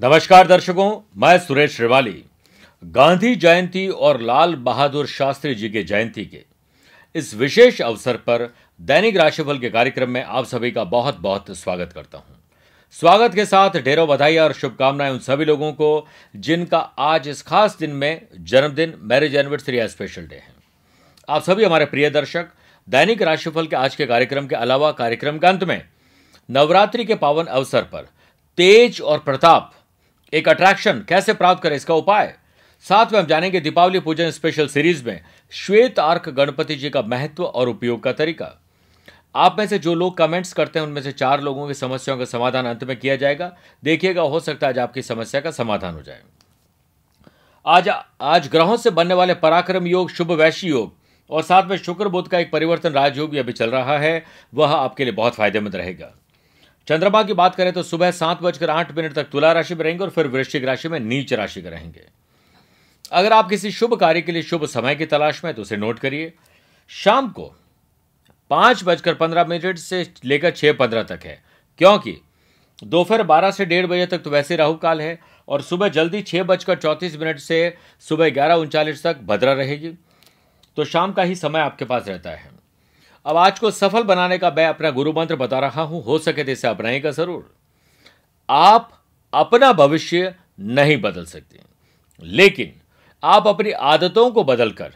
नमस्कार दर्शकों, मैं सुरेश श्रिवाली। गांधी जयंती और लाल बहादुर शास्त्री जी के जयंती के इस विशेष अवसर पर दैनिक राशिफल के कार्यक्रम में आप सभी का बहुत बहुत स्वागत करता हूँ। स्वागत के साथ ढेरों बधाई और शुभकामनाएँ उन सभी लोगों को जिनका आज इस खास दिन में जन्मदिन, मैरिज एनिवर्सरी या स्पेशल डे है। आप सभी हमारे प्रिय दर्शक, दैनिक राशिफल के आज के कार्यक्रम के अलावा कार्यक्रम के अंत में नवरात्रि के पावन अवसर पर तेज और प्रताप एक अट्रैक्शन कैसे प्राप्त करें इसका उपाय? साथ में हम जानेंगे दीपावली पूजन स्पेशल सीरीज़ में श्वेत आर्क गणपति जी का महत्व और उपयोग का तरीका। आप में से जो लोग कमेंट्स करते हैं, उनमें से चार लोगों की समस्याओं का समाधान अंत में किया जाएगा। देखिएगा, हो सकता है आज आपकी समस्या का समाधान हो जाए। आज आज ग्रहों से बनने वाले पराक्रम योग, शुभ वैश्य योग और साथ में शुक्र बुद्ध का एक परिवर्तन राजयोग भी अभी चल रहा है। वह आपके लिए बहुत फ़ायदेमंद रहेगा। चंद्रमा की बात करें तो सुबह सात बजकर आठ मिनट तक तुला राशि में रहेंगे और फिर वृश्चिक राशि में नीच राशि के रहेंगे। अगर आप किसी शुभ कार्य के लिए शुभ समय की तलाश में तो उसे नोट करिए। शाम को पाँच बजकर पंद्रह मिनट से लेकर छह पंद्रह तक है। क्योंकि दोपहर बारह से डेढ़ बजे तक तो वैसे राहु काल है और सुबह जल्दी छह बजकर चौंतीस मिनट से सुबह ग्यारह उनचालीस तक भद्रा रहेगी। तो शाम का ही समय आपके पास रहता है। अब आज को सफल बनाने का मैं अपना गुरु मंत्र बता रहा हूँ, हो सके तो इसे अपनाएगा ज़रूर। आप अपना भविष्य नहीं बदल सकते। लेकिन आप अपनी आदतों को बदलकर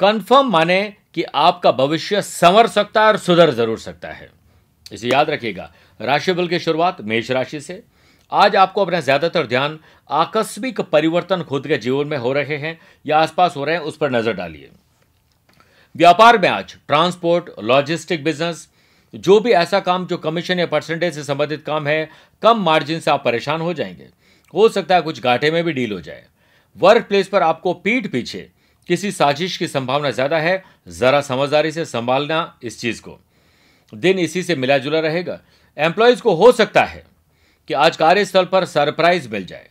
कंफर्म माने कि आपका भविष्य संवर सकता है और सुधर ज़रूर सकता है। इसे याद रखिएगा, राशिफल की शुरुआत मेष राशि से। आज आपको अपना ज़्यादातर ध्यान आकस्मिक परिवर्तन खुद के जीवन में हो रहे हैं या आसपास हो रहे हैं, उस पर नज़र डालिए। व्यापार में आज ट्रांसपोर्ट, लॉजिस्टिक बिज़नेस, जो भी ऐसा काम जो कमीशन या परसेंटेज से संबंधित काम है, कम मार्जिन से आप परेशान हो जाएँगे। हो सकता है कुछ घाटे में भी डील हो जाए। वर्क प्लेस पर आपको पीठ पीछे किसी साजिश की संभावना ज़्यादा है, जरा समझदारी से संभालना इस चीज़ को। दिन इसी से मिला जुला रहेगा। एम्प्लॉयज़ को हो सकता है कि आज कार्यस्थल पर सरप्राइज़ मिल जाए।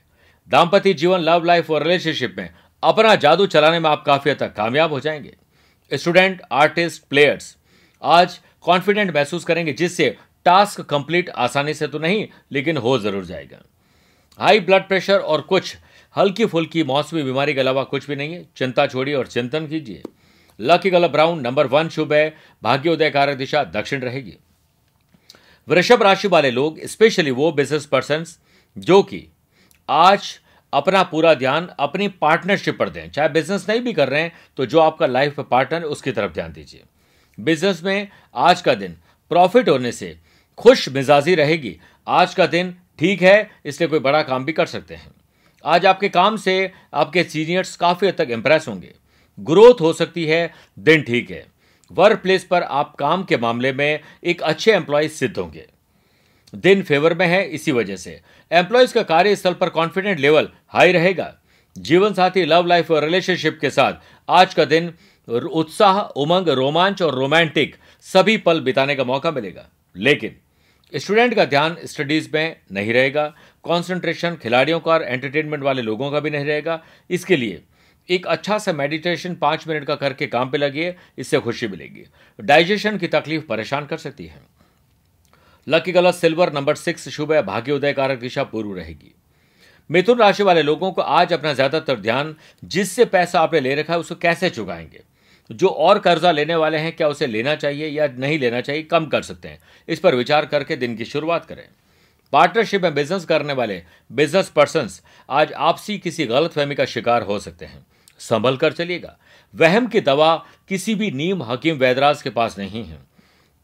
दाम्पत्य जीवन, लव लाइफ और रिलेशनशिप में अपना जादू चलाने में आप काफ़ी हद तक कामयाब हो जाएँगे। स्टूडेंट आर्टिस्ट प्लेयर्स आज कॉन्फिडेंट महसूस करेंगे, जिससे टास्क कंप्लीट आसानी से तो नहीं, लेकिन हो ज़रूर जाएगा। हाई ब्लड प्रेशर और कुछ हल्की फुल्की मौसमी बीमारी के अलावा कुछ भी नहीं है। चिंता छोड़िए और चिंतन कीजिए। Lucky colour brown number one शुभ है। भाग्योदय कारक दिशा दक्षिण रहेगी। वृषभ राशि वाले लोग स्पेशली वो बिज़नेस पर्सन जो कि आज अपना पूरा ध्यान अपनी पार्टनरशिप पर दें। चाहे बिज़नेस नहीं भी कर रहे हैं तो जो आपका लाइफ पार्टनर है, उसकी तरफ़ ध्यान दीजिए। बिज़नेस में आज का दिन प्रॉफिट होने से खुश मिजाजी रहेगी। आज का दिन ठीक है, इसलिए कोई बड़ा काम भी कर सकते हैं। आज आपके काम से आपके सीनियर्स काफ़ी हद तक इंप्रेस होंगे। ग्रोथ हो सकती है, दिन ठीक है। वर्क प्लेस पर आप काम के मामले में एक अच्छे एम्प्लॉय सिद्ध होंगे। दिन फेवर में है इसी वजह से। एम्प्लॉयज़ का कार्यस्थल पर कॉन्फिडेंट लेवल हाई रहेगा। जीवन साथी लव लाइफ और रिलेशनशिप के साथ आज का दिन उत्साह, उमंग, रोमांच और रोमांटिक सभी पल बिताने का मौका मिलेगा। लेकिन स्टूडेंट का ध्यान स्टडीज़ में नहीं रहेगा। कंसंट्रेशन खिलाड़ियों का और एंटरटेनमेंट वाले लोगों का भी नहीं रहेगा। इसके लिए एक अच्छा सा मेडिटेशन पाँच मिनट का करके काम पे लगिए, इससे खुशी मिलेगी। डाइजेशन की तकलीफ़ परेशान कर सकती है। Lucky colour silver number six शुभ है भाग्योदय कारक दिशा पूर्व रहेगी। मिथुन राशि वाले लोगों को आज अपना ज़्यादातर ध्यान जिससे पैसा आपने ले रखा है, उसको कैसे चुकाएँगे? जो और कर्जा लेने वाले हैं, क्या उसे लेना चाहिए या नहीं लेना चाहिए, कम कर सकते हैं। इस पर विचार करके दिन की शुरुआत करें। पार्टनरशिप में बिज़नेस करने वाले बिज़नेस पर्सन आज आपसी किसी गलतफहमी का शिकार हो सकते हैं। संभल कर चलिएगा। वहम की दवा किसी भी नीम हकीम वैदराज के पास नहीं है।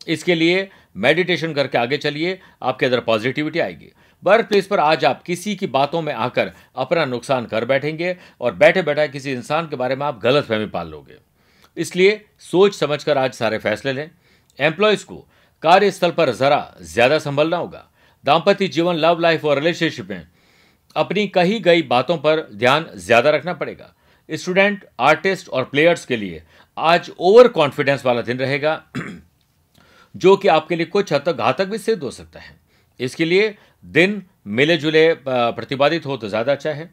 इसके लिए मेडिटेशन करके आगे चलिए, आपके अंदर पॉजिटिविटी आएगी। वर्क प्लेस पर आज आप किसी की बातों में आकर अपना नुकसान कर बैठेंगे और बैठे बैठे किसी इंसान के बारे में आप गलत फहमी पाल लोगे। इसलिए सोच समझ कर आज सारे फैसले लें। एम्प्लॉयज़ को कार्यस्थल पर जरा ज़्यादा संभलना होगा। दाम्पत्य जीवन लव लाइफ और रिलेशनशिप में अपनी कही गई बातों पर ध्यान ज़्यादा रखना पड़ेगा। स्टूडेंट आर्टिस्ट और प्लेयर्स के लिए आज ओवर कॉन्फिडेंस वाला दिन रहेगा। जो कि आपके लिए कुछ हद तक घातक भी सिद्ध हो सकता है। इसके लिए दिन मिले जुले प्रतिपादित हो तो ज़्यादा अच्छा है।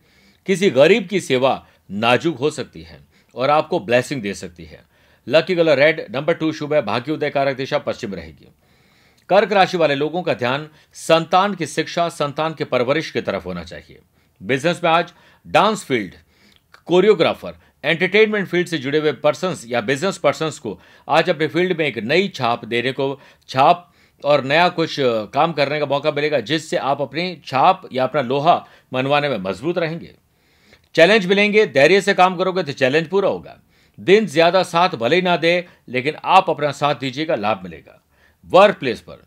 किसी गरीब की सेवा नाजुक हो सकती है और आपको ब्लेसिंग दे सकती है। Lucky colour red, number two शुभ है भाग्योदय कारक दिशा पश्चिम रहेगी। कर्क राशि वाले लोगों का ध्यान संतान की शिक्षा, संतान के परवरिश की तरफ़ होना चाहिए। बिज़नेस में आज dance field, choreographer entertainment field से जुड़े हुए पर्सन्स या बिज़नेस पर्सन्स को आज अपने फ़ील्ड में एक नई छाप देने को, छाप और नया कुछ काम करने का मौका मिलेगा, जिससे आप अपनी छाप या अपना लोहा मनवाने में मज़बूत रहेंगे। चैलेंज मिलेंगे, धैर्य से काम करोगे तो चैलेंज पूरा होगा। दिन ज़्यादा साथ भले ही ना दे, लेकिन आप अपना साथ दीजिएगा, लाभ मिलेगा। वर्क प्लेस पर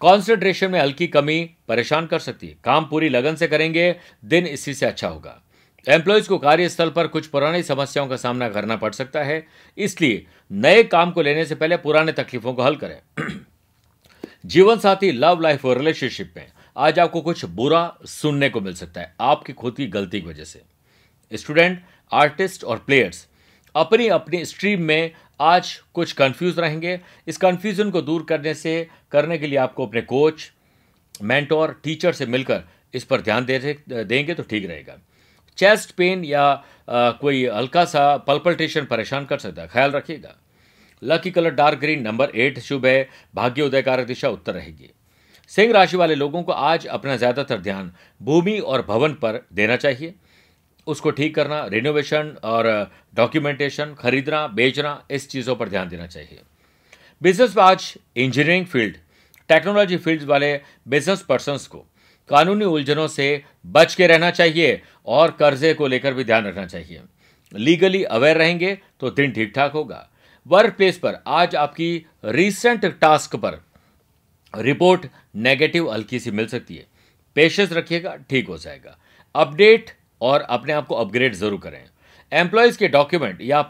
कॉन्सेंट्रेशन में हल्की कमी परेशान कर सकती है। काम पूरी लगन से करेंगे, दिन इसी से अच्छा होगा। एम्प्लॉयज़ को कार्यस्थल पर कुछ पुरानी समस्याओं का सामना करना पड़ सकता है। इसलिए नए काम को लेने से पहले पुराने तकलीफों को हल करें। जीवन साथी लव लाइफ और रिलेशनशिप में आज आपको कुछ बुरा सुनने को मिल सकता है, आपकी खुद की गलती की वजह से। स्टूडेंट आर्टिस्ट और प्लेयर्स अपनी अपनी स्ट्रीम में आज कुछ कंफ्यूज रहेंगे। इस कंफ्यूजन को दूर करने से, करने के लिए आपको अपने कोच मेंटोर टीचर से मिलकर इस पर ध्यान दे देंगे तो ठीक रहेगा। चेस्ट पेन या आ, कोई हल्का सा पल्पल्टेशन परेशान कर सकता है। ख्याल रखिएगा। Lucky colour dark green number eight शुभ है। भाग्य उदय कारक दिशा उत्तर रहेगी। सिंह राशि वाले लोगों को आज अपना ज़्यादातर ध्यान भूमि और भवन पर देना चाहिए। उसको ठीक करना रिनोवेशन और डॉक्यूमेंटेशन खरीदना बेचना इस चीज़ों पर ध्यान देना चाहिए। बिज़नेस में आज इंजीनियरिंग फ़ील्ड टेक्नोलॉजी फ़ील्ड वाले बिज़नेस पर्सनस को कानूनी उलझनों से बच के रहना चाहिए और कर्जे को लेकर भी ध्यान रखना चाहिए। लीगली अवेयर रहेंगे तो दिन ठीक ठाक होगा। वर्क प्लेस पर आज आपकी रिसेंट टास्क पर रिपोर्ट नेगेटिव हल्की सी मिल सकती है। पेशेंस रखिएगा, ठीक हो जाएगा। अपडेट और अपने आप को अपग्रेड ज़रूर करें। एम्प्लॉयज़ के डॉक्यूमेंट या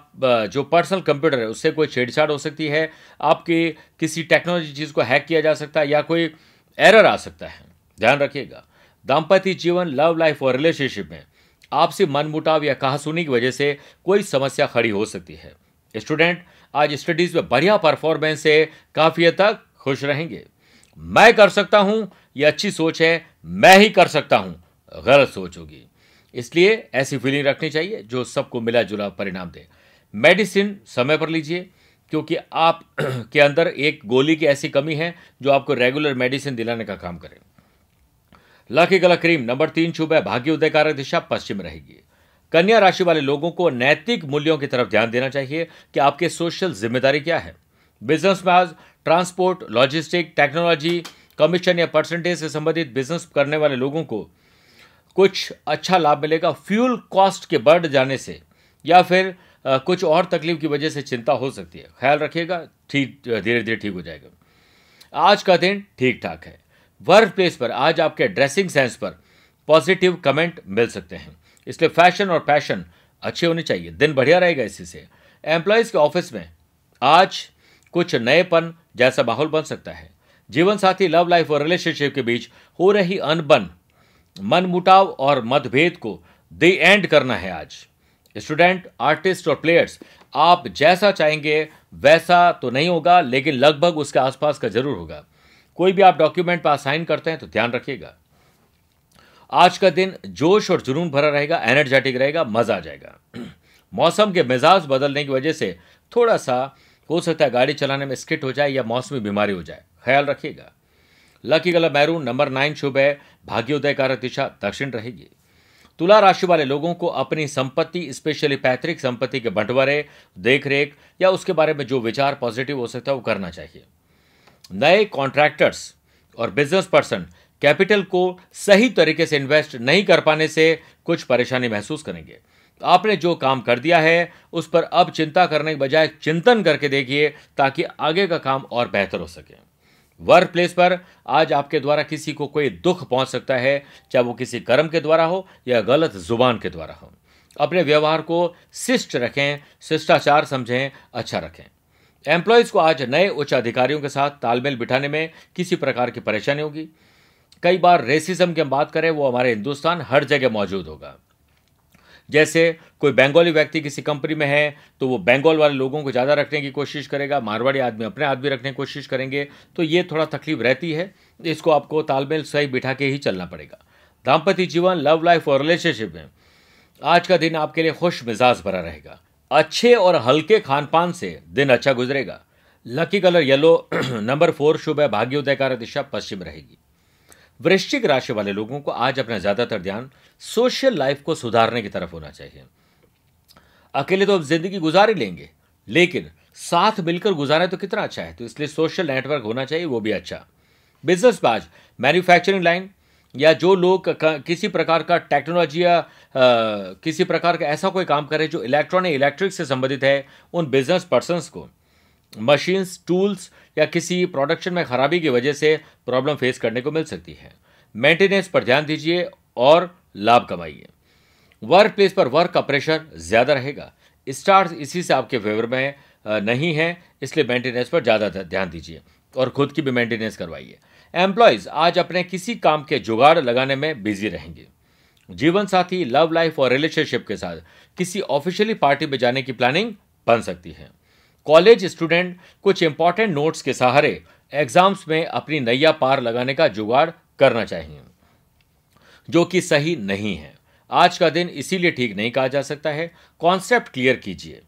जो पर्सनल कंप्यूटर है, उससे कोई छेड़छाड़ हो सकती है। आपकी किसी टेक्नोलॉजी चीज़ को हैक किया जा सकता है या कोई एरर आ सकता है। ध्यान रखिएगा दाम्पत्य जीवन लव लाइफ और रिलेशनशिप में आपसी मनमुटाव या कहासुनी की वजह से कोई समस्या खड़ी हो सकती है। स्टूडेंट आज स्टडीज़ में बढ़िया परफॉर्मेंस से काफ़ी हद तक खुश रहेंगे। मैं कर सकता हूँ यह अच्छी सोच है, मैं ही कर सकता हूँ, गलत सोच होगी। इसलिए ऐसी फीलिंग रखनी चाहिए जो सबको मिला जुला परिणाम दे। मेडिसिन समय पर लीजिए, क्योंकि आप के अंदर एक गोली की ऐसी कमी है जो आपको रेगुलर मेडिसिन दिलाने का काम करे। लकी कलर क्रीम नंबर तीन शुभ है, भाग्य उदयकारक दिशा पश्चिम रहेगी। कन्या राशि वाले लोगों को नैतिक मूल्यों की तरफ़ ध्यान देना चाहिए कि आपके सोशल ज़िम्मेदारी क्या है। बिज़नेस में आज ट्रांसपोर्ट, लॉजिस्टिक, टेक्नोलॉजी, कमीशन या परसेंटेज से संबंधित बिज़नेस करने वाले लोगों को कुछ अच्छा लाभ मिलेगा। फ्यूल कॉस्ट के बढ़ जाने से या फिर कुछ और तकलीफ़ की वजह से चिंता हो सकती है। ख्याल रखिएगा, ठीक धीरे धीरे ठीक हो जाएगा। आज का दिन ठीक ठाक है। वर्क प्लेस पर, आज आपके ड्रेसिंग सेंस पर पॉजिटिव कमेंट मिल सकते हैं। इसलिए फ़ैशन और पैशन अच्छे होने चाहिए। दिन बढ़िया रहेगा इसी से। एम्प्लॉयज़ के ऑफ़िस में आज कुछ नएपन जैसा माहौल बन सकता है। जीवन साथी लव लाइफ और रिलेशनशिप के बीच हो रही अनबन, मनमुटाव और मतभेद को द एंड करना है आज। स्टूडेंट आर्टिस्ट और प्लेयर्स आप जैसा चाहेंगे वैसा तो नहीं होगा, लेकिन लगभग उसके आसपास का ज़रूर होगा। कोई भी आप डॉक्यूमेंट पर साइन करते हैं तो ध्यान रखिएगा। आज का दिन जोश और जुनून भरा रहेगा एनर्जेटिक रहेगा, मज़ा आ जाएगा। मौसम के मिजाज बदलने की वजह से थोड़ा सा हो सकता है गाड़ी चलाने में स्किट हो जाए या मौसमी बीमारी हो जाए। ख्याल रखिएगा। Lucky colour maroon number nine शुभ है भाग्योदय कारक दिशा दक्षिण रहेगी। तुला राशि वाले लोगों को अपनी संपत्ति स्पेशली पैतृक संपत्ति के बंटवारे, देखरेख या उसके बारे में जो विचार पॉजिटिव हो सकता है वो करना चाहिए। नए कॉन्ट्रैक्टर्स और बिज़नेस पर्सन कैपिटल को सही तरीके से इन्वेस्ट नहीं कर पाने से कुछ परेशानी महसूस करेंगे। आपने जो काम कर दिया है, उस पर अब चिंता करने के बजाय चिंतन करके देखिए ताकि आगे का काम और बेहतर हो सके। वर्क प्लेस पर आज आपके द्वारा किसी को कोई दुख पहुँच सकता है, चाहे वो किसी कर्म के द्वारा हो या गलत ज़ुबान के द्वारा हो। अपने व्यवहार को शिष्ट रखें, शिष्टाचार समझें अच्छा रखें। एम्प्लॉयज़ को आज नए उच्च अधिकारियों के साथ तालमेल बिठाने में किसी प्रकार की परेशानी होगी। कई बार रेसिज्म की हम बात करें, वो हमारे हिंदुस्तान हर जगह मौजूद होगा। जैसे कोई बंगाली व्यक्ति किसी कंपनी में है तो वो बंगाल वाले लोगों को ज़्यादा रखने की कोशिश करेगा, मारवाड़ी आदमी अपने आदमी रखने की कोशिश करेंगे तो ये थोड़ा तकलीफ़ रहती है। इसको आपको तालमेल सही बिठा के ही चलना पड़ेगा। दाम्पत्य जीवन लव लाइफ और रिलेशनशिप में आज का दिन आपके लिए खुश मिजाज भरा रहेगा। अच्छे और हल्के खान पान से दिन अच्छा गुजरेगा। Lucky colour yellow number four शुभ है भाग्योदय कार दिशा, पश्चिम रहेगी। वृश्चिक राशि वाले लोगों को आज अपना ज़्यादातर ध्यान सोशल लाइफ को सुधारने की तरफ़ होना चाहिए। अकेले तो अब ज़िंदगी गुजार ही लेंगे, लेकिन साथ मिलकर गुजारें तो कितना अच्छा है तो इसलिए सोशल नेटवर्क होना चाहिए, वो भी अच्छा। बिज़नेस बाज मैन्युफैक्चरिंग लाइन या जो लोग किसी प्रकार का टेक्नोलॉजी या किसी प्रकार का ऐसा कोई काम करे जो इलेक्ट्रॉनिक इलेक्ट्रिक से संबंधित है उन बिज़नेस पर्सनस को। मशीन्स टूल्स या किसी प्रोडक्शन में खराबी की वजह से प्रॉब्लम फेस करने को मिल सकती है। मेंटेनेंस पर ध्यान दीजिए और लाभ कमाइए। वर्क प्लेस पर वर्क का प्रेशर ज़्यादा रहेगा। स्टार्स इसी से आपके फेवर में नहीं है, इसलिए मेंटेनेंस पर ज़्यादा ध्यान दीजिए और खुद की भी मेंटेनेंस करवाइए। एम्प्लॉयज़ आज अपने किसी काम के जुगाड़ लगाने में बिज़ी रहेंगे। जीवन साथी लव लाइफ और रिलेशनशिप के साथ किसी ऑफिशियली पार्टी में जाने की प्लानिंग बन सकती है। कॉलेज स्टूडेंट कुछ इंपॉर्टेंट नोट्स के सहारे एग्ज़ाम्स में अपनी नैया पार लगाने का जुगाड़ करना चाहिए, जो कि सही नहीं है। आज का दिन इसीलिए ठीक नहीं कहा जा सकता है। कॉन्सेप्ट क्लियर कीजिए।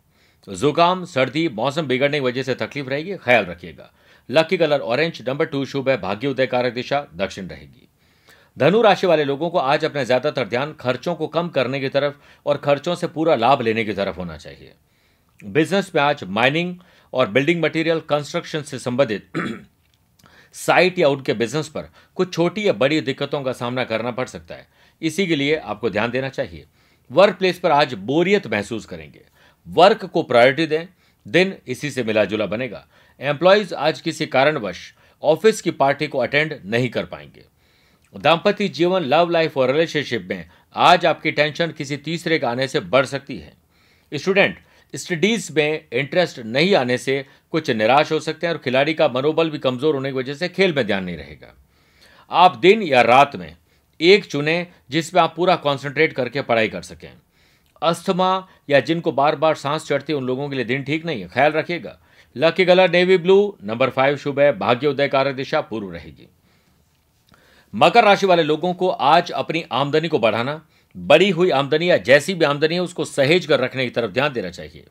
जुकाम, सर्दी, मौसम बिगड़ने की वजह से तकलीफ़ रहेगी ख्याल रखिएगा। Lucky colour orange number two शुभ है भाग्य उदय कारक दिशा, दक्षिण रहेगी। धनु राशि वाले लोगों को आज अपना ज़्यादातर ध्यान खर्चों को कम करने की तरफ़ और खर्चों से पूरा लाभ लेने की तरफ़ होना चाहिए। बिज़नेस में आज माइनिंग और बिल्डिंग मटेरियल कंस्ट्रक्शन से संबंधित साइट या उनके बिज़नेस पर कुछ छोटी या बड़ी दिक्कतों का सामना करना पड़ सकता है। इसी के लिए आपको ध्यान देना चाहिए। वर्क प्लेस पर आज बोरियत महसूस करेंगे। वर्क को प्रायोरिटी दें। दिन इसी से मिला जुला बनेगा। एम्प्लॉयज़ आज किसी कारणवश ऑफ़िस की पार्टी को अटेंड नहीं कर पाएँगे। दाम्पत्य जीवन लव लाइफ और रिलेशनशिप में आज आपकी टेंशन किसी तीसरे के आने से बढ़ सकती है। स्टूडेंट स्टडीज़ में इंटरेस्ट नहीं आने से कुछ निराश हो सकते हैं और खिलाड़ी का मनोबल भी कमज़ोर होने की वजह से खेल में ध्यान नहीं रहेगा। आप दिन या रात में एक चुने जिसमें आप पूरा कॉन्सेंट्रेट करके पढ़ाई कर सकें। अस्थमा या जिनको बार बार सांस चढ़ती है, उन लोगों के लिए दिन ठीक नहीं है। ख्याल रखिएगा। Lucky colour navy blue number five शुभ है। भाग्य उदय कारक दिशा पूर्व रहेगी। मकर राशि वाले लोगों को आज अपनी आमदनी को बढ़ाना बड़ी हुई आमदनी या जैसी भी आमदनी है, उसको सहेज कर रखने की तरफ़ ध्यान देना चाहिए।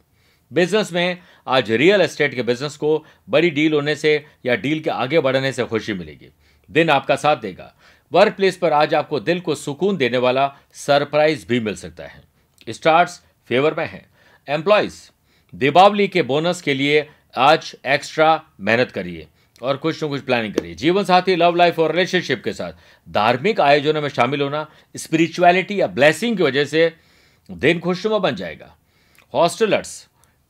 बिज़नेस में आज रियल एस्टेट के बिज़नेस को बड़ी डील होने से या डील के आगे बढ़ने से खुशी मिलेगी। दिन आपका साथ देगा। वर्क प्लेस पर आज आपको दिल को सुकून देने वाला सरप्राइज़ भी मिल सकता है। स्टार्स फेवर में है। एम्प्लॉयज़, दीपावली के बोनस के लिए आज एक्स्ट्रा मेहनत करिए। और कुछ न कुछ प्लानिंग करिए। जीवन साथी लव लाइफ और रिलेशनशिप के साथ धार्मिक आयोजनों में शामिल होना स्पिरिचुअलिटी या ब्लेसिंग की वजह से दिन खुशनुमा बन जाएगा। हॉस्टलर्स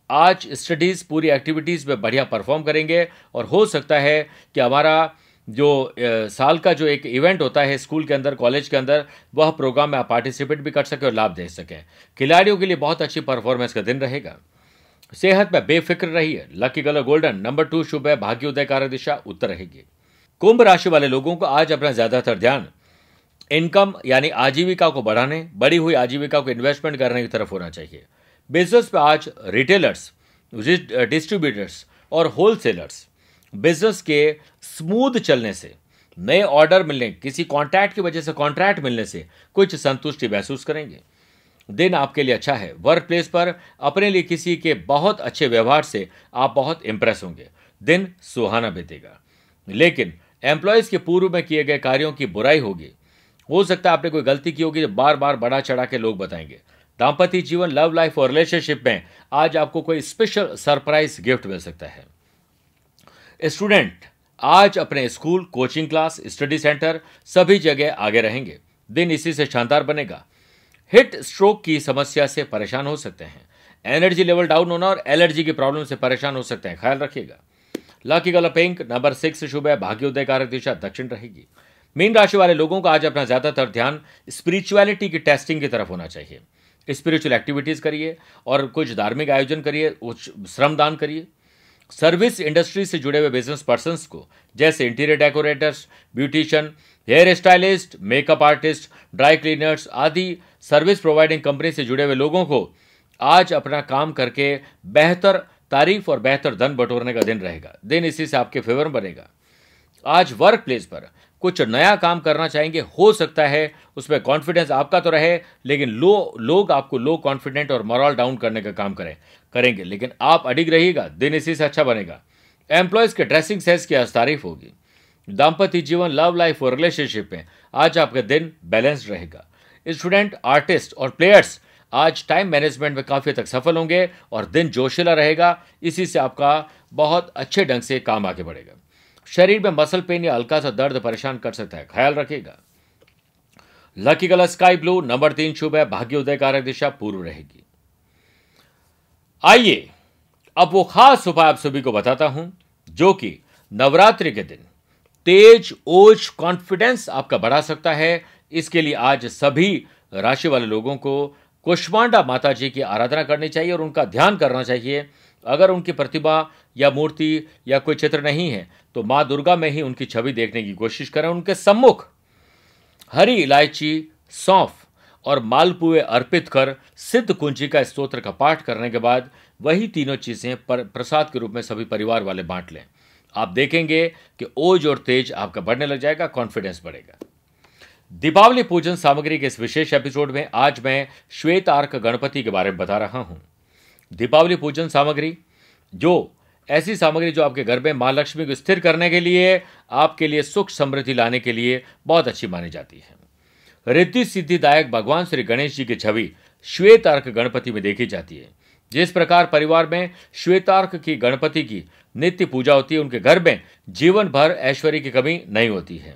आज स्टडीज़ पूरी एक्टिविटीज़ में बढ़िया परफॉर्म करेंगे और हो सकता है कि हमारा जो साल का जो एक इवेंट होता है स्कूल के अंदर कॉलेज के अंदर, वह प्रोग्राम में आप पार्टिसिपेट भी कर सकें और लाभ दे सकें। खिलाड़ियों के लिए बहुत अच्छी परफॉर्मेंस का दिन रहेगा। सेहत में बेफिक्र रहिए। Lucky colour golden number two शुभ है भाग्य उदय कार दिशा, उत्तर रहेगी। कुंभ राशि वाले लोगों को आज अपना ज़्यादातर ध्यान इनकम यानी आजीविका को बढ़ाने बड़ी हुई आजीविका को इन्वेस्टमेंट करने की तरफ़ होना चाहिए। बिज़नेस पे आज रिटेलर्स डिस्ट्रीब्यूटर्स और होलसेलर्स बिज़नेस के स्मूथ चलने से, नए ऑर्डर मिलने, किसी कॉन्ट्रैक्ट की वजह से कॉन्ट्रैक्ट मिलने से कुछ संतुष्टि महसूस करेंगे। दिन आपके लिए अच्छा है। वर्क प्लेस पर अपने लिए किसी के बहुत अच्छे व्यवहार से आप बहुत इंप्रेस होंगे। दिन सुहाना बीतेगा। लेकिन एम्प्लॉयज़ के पूर्व में किए गए कार्यों की बुराई होगी। हो सकता है आपने कोई गलती की होगी जो बार बार बढ़ा चढ़ा के लोग बताएँगे। दाम्पत्य जीवन लव लाइफ और रिलेशनशिप में आज आपको कोई स्पेशल सरप्राइज़ गिफ्ट मिल सकता है। स्टूडेंट आज अपने school coaching class study centre सभी जगह आगे रहेंगे। दिन इसी से शानदार बनेगा। हिट स्ट्रोक की समस्या से परेशान हो सकते हैं। एनर्जी लेवल डाउन होना और एलर्जी की प्रॉब्लम से परेशान हो सकते हैं। ख्याल रखिएगा। Lucky colour pink, number six शुभ है भाग्योदय कारक दिशा, दक्षिण रहेगी। मीन राशि वाले लोगों का आज अपना ज़्यादातर ध्यान स्पिरिचुअलिटी की टेस्टिंग की तरफ़ होना चाहिए। स्पिरिचुअल एक्टिविटीज़ करिए और कुछ धार्मिक आयोजन करिए श्रमदान करिए। सर्विस इंडस्ट्री से जुड़े हुए बिज़नेस पर्सन को, जैसे interior decorators beautician hair stylist, makeup artist, dry cleaners आदि सर्विस प्रोवाइडिंग कंपनी से जुड़े हुए लोगों को आज अपना काम करके बेहतर तारीफ़ और बेहतर धन बटोरने का दिन रहेगा। दिन इसी से आपके फेवर में बनेगा। आज वर्क प्लेस पर कुछ नया काम करना चाहेंगे, हो सकता है उसमें कॉन्फिडेंस आपका तो रहे, लेकिन लो, लोग आपको लो कॉन्फिडेंट और मॉरल डाउन करने का काम करें, करेंगे। लेकिन आप अडिग रहिएगा, दिन इसी से अच्छा बनेगा। एम्प्लॉयज़ के ड्रेसिंग सेंस की आज तारीफ़ होगी। दाम्पत्य जीवन लव लाइफ और रिलेशनशिप में आज आपका दिन बैलेंस्ड रहेगा। स्टूडेंट आर्टिस्ट और प्लेयर्स आज टाइम मैनेजमेंट में काफ़ी तक सफल होंगे और दिन जोशीला रहेगा। इसी से आपका बहुत अच्छे ढंग से काम आगे बढ़ेगा। शरीर में मसल पेन या हल्का सा दर्द परेशान कर सकता है, ख्याल रखिएगा। Lucky colour sky blue number तीन शुभ है भाग्योदय कारक दिशा पूर्व रहेगी। आइए, अब वो खास उपाय आप सभी को बताता हूँ, जो कि नवरात्रि के दिन तेज ओज कॉन्फिडेंस आपका बढ़ा सकता है। इसके लिए आज सभी राशि वाले लोगों को कुष्मांडा माता जी की आराधना करनी चाहिए और उनका ध्यान करना चाहिए। अगर उनकी प्रतिभा या मूर्ति या कोई चित्र नहीं है तो माँ दुर्गा में ही उनकी छवि देखने की कोशिश करें। उनके सम्मुख हरी इलायची सौंफ और मालपुए अर्पित कर सिद्ध कुंजी का स्तोत्र का पाठ करने के बाद वही तीनों चीज़ें पर प्रसाद के रूप में सभी परिवार वाले बांट लें। आप देखेंगे कि ओज और तेज आपका बढ़ने लग जाएगा कॉन्फिडेंस बढ़ेगा। दीपावली पूजन सामग्री के इस विशेष एपिसोड में आज मैं श्वेत आर्क गणपति के बारे में बता रहा हूँ। दीपावली पूजन सामग्री, जो ऐसी सामग्री जो आपके घर में माँ लक्ष्मी को स्थिर करने के लिए, आपके लिए सुख समृद्धि लाने के लिए बहुत अच्छी मानी जाती है। रिद्धि सिद्धिदायक भगवान श्री गणेश जी की छवि श्वेतार्क गणपति में देखी जाती है। जिस प्रकार परिवार में श्वेतार्क की गणपति की नित्य पूजा होती है, उनके घर में जीवन भर ऐश्वर्य की कमी नहीं होती है।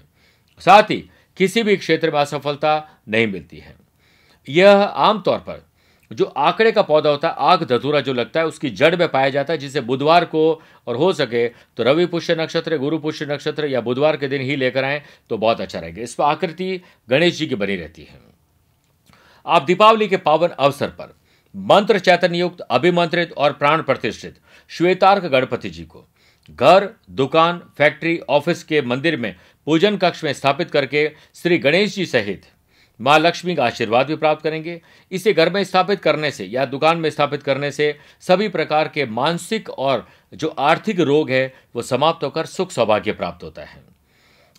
साथ ही किसी भी क्षेत्र में असफलता नहीं मिलती है। यह आमतौर पर जो आंकड़े का पौधा होता है, आग धतूरा जो लगता है, उसकी जड़ में पाया जाता है, जिसे बुधवार को और हो सके तो रवि पुष्य नक्षत्र, गुरु पुष्य नक्षत्र या बुधवार के दिन ही लेकर आए तो बहुत अच्छा रहेगा। इस पर आकृति गणेश जी की बनी रहती है। आप दीपावली के पावन अवसर पर मंत्र चैतन्य युक्त अभिमंत्रित और प्राण प्रतिष्ठित, श्वेतार्क गणपति जी को। घर, दुकान, फैक्ट्री, ऑफ़िस के मंदिर में पूजन कक्ष में स्थापित करके श्री गणेश जी सहित माँ लक्ष्मी का आशीर्वाद भी प्राप्त करेंगे। इसे घर में स्थापित करने से या दुकान में स्थापित करने से सभी प्रकार के मानसिक और जो आर्थिक रोग है, वो समाप्त होकर सुख सौभाग्य प्राप्त होता है।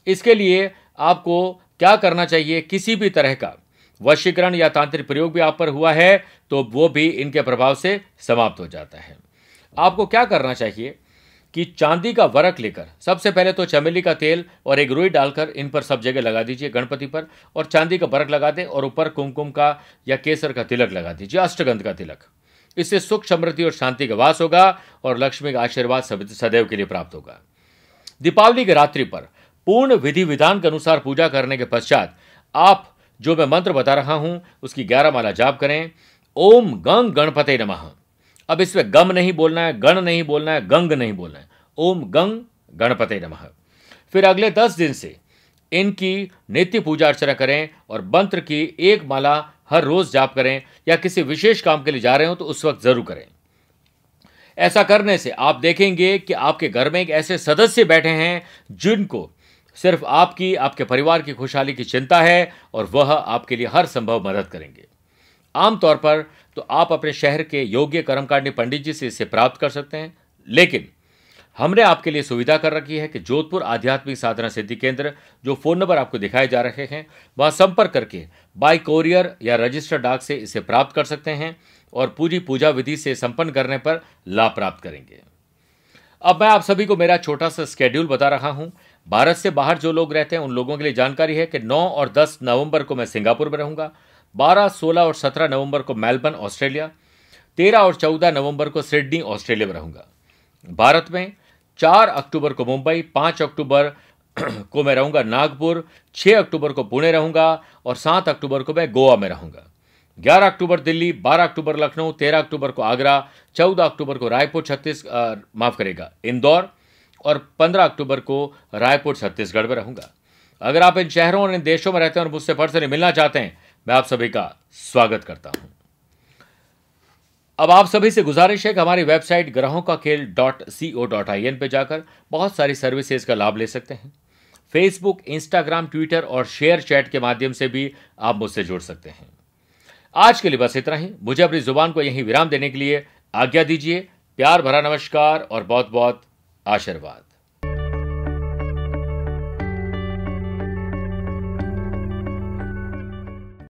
इसके लिए आपको क्या करना चाहिए? किसी भी तरह का वशीकरण या तांत्रिक प्रयोग भी आप पर हुआ है तो वो भी इनके प्रभाव से समाप्त हो जाता है। आपको क्या करना चाहिए कि चांदी का वरक लेकर, सबसे पहले तो चमेली का तेल और एक रुई डालकर इन पर सब जगह लगा दीजिए गणपति पर, और चांदी का वरक लगा दें और ऊपर कुमकुम का या केसर का तिलक लगा दीजिए, अष्टगंध का तिलक। इससे सुख, समृद्धि और शांति का वास होगा और लक्ष्मी का आशीर्वाद सदैव के लिए प्राप्त होगा। दीपावली की रात्रि पर पूर्ण विधि विधान के अनुसार पूजा करने के पश्चात आप जो मैं मंत्र बता रहा हूँ, उसकी ग्यारह माला जाप करें। ओम गंग गणपते नमः। अब इसमें गम नहीं बोलना है, गण नहीं बोलना है, गंग नहीं बोलना है। ओम गंग गणपते नमः। फिर अगले दस दिन से इनकी नित्य पूजा अर्चना करें और मंत्र की एक माला हर रोज जाप करें या किसी विशेष काम के लिए जा रहे हो तो उस वक्त ज़रूर करें। ऐसा करने से आप देखेंगे कि आपके घर में एक ऐसे सदस्य बैठे हैं जिनको सिर्फ़ आपकी, आपके परिवार की खुशहाली की चिंता है और वह आपके लिए हर संभव मदद करेंगे। आमतौर पर तो आप अपने शहर के योग्य कर्मकांडी पंडित जी से इसे प्राप्त कर सकते हैं, लेकिन हमने आपके लिए सुविधा कर रखी है कि जोधपुर आध्यात्मिक साधना सिद्धि केंद्र, जो फ़ोन नंबर आपको दिखाए जा रहे हैं, वहाँ संपर्क करके बाई कोरियर या रजिस्टर डाक से इसे प्राप्त कर सकते हैं और पूरी पूजा विधि से संपन्न करने पर लाभ प्राप्त करेंगे। अब मैं आप सभी को मेरा छोटा सा स्केड्यूल बता रहा हूँ भारत से बाहर जो लोग रहते हैं उन लोगों के लिए जानकारी है कि 9 और 10 नवंबर को मैं सिंगापुर में रहूँगा 12, 16 और 17 नवंबर को मेलबर्न ऑस्ट्रेलिया 13 और 14 नवंबर को सिडनी ऑस्ट्रेलिया में रहूँगा। भारत में 4 अक्टूबर को मुंबई 5 अक्टूबर को मैं रहूँगा नागपुर 6 अक्टूबर को पुणे रहूँगा और 7 अक्टूबर को मैं गोवा में रहूँगा। 11 अक्टूबर दिल्ली 12 अक्टूबर लखनऊ 13 अक्टूबर को आगरा 14 अक्टूबर को रायपुर छत्तीस माफ़ करेगा इंदौर और 15 अक्टूबर को रायपुर, छत्तीसगढ़ में रहूँगा। अगर आप इन शहरों और इन देशों में रहते हैं और मुझसे पर्सनली मिलना चाहते हैं, मैं आप सभी का स्वागत करता हूँ। अब आप सभी से गुजारिश है कि हमारी वेबसाइट ग्रहों का खेल dot C O dot I N पर जाकर बहुत सारी सर्विसेज़ का लाभ ले सकते हैं। फेसबुक, इंस्टाग्राम, ट्विटर और शेयर चैट के माध्यम से भी आप मुझसे जुड़ सकते हैं। आज के लिए बस इतना ही। मुझे अपनी ज़ुबान को यहीं विराम देने के लिए आज्ञा दीजिए। प्यार भरा नमस्कार और बहुत बहुत आशीर्वाद।